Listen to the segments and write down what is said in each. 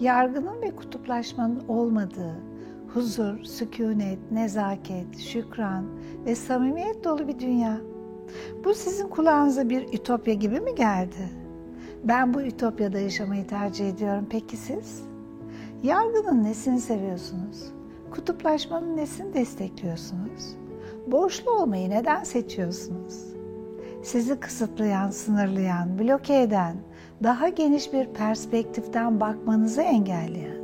yargının ve kutuplaşmanın olmadığı, huzur, sükunet, nezaket, şükran ve samimiyet dolu bir dünya. Bu sizin kulağınıza bir ütopya gibi mi geldi? Ben bu ütopyada yaşamayı tercih ediyorum. Peki siz? Yargının nesini seviyorsunuz? Kutuplaşmanın nesini destekliyorsunuz? Borçlu olmayı neden seçiyorsunuz? Sizi kısıtlayan, sınırlayan, bloke eden, daha geniş bir perspektiften bakmanızı engelleyen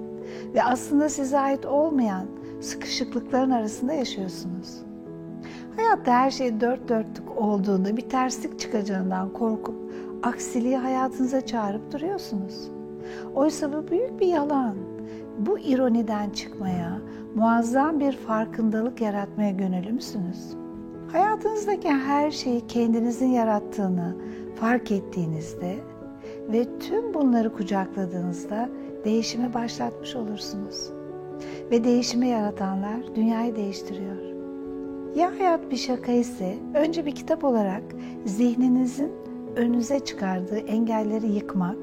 ve aslında size ait olmayan sıkışıklıkların arasında yaşıyorsunuz. Hayatta her şey dört dörtlük olduğunda bir terslik çıkacağından korkup aksiliği hayatınıza çağırıp duruyorsunuz. Oysa bu büyük bir yalan. Bu ironiden çıkmaya, muazzam bir farkındalık yaratmaya gönüllü müsünüz? Hayatınızdaki her şeyi kendinizin yarattığını fark ettiğinizde ve tüm bunları kucakladığınızda değişimi başlatmış olursunuz. Ve değişimi yaratanlar dünyayı değiştiriyor. Ya hayat bir şaka ise önce bir kitap olarak zihninizin önünüze çıkardığı engelleri yıkmak,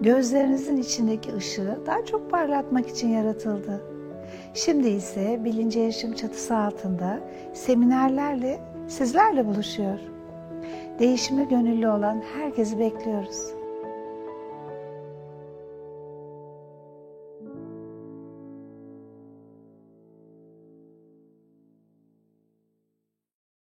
gözlerinizin içindeki ışığı daha çok parlatmak için yaratıldı. Şimdi ise bilince yaşam çatısı altında seminerlerle sizlerle buluşuyor. Değişime gönüllü olan herkesi bekliyoruz.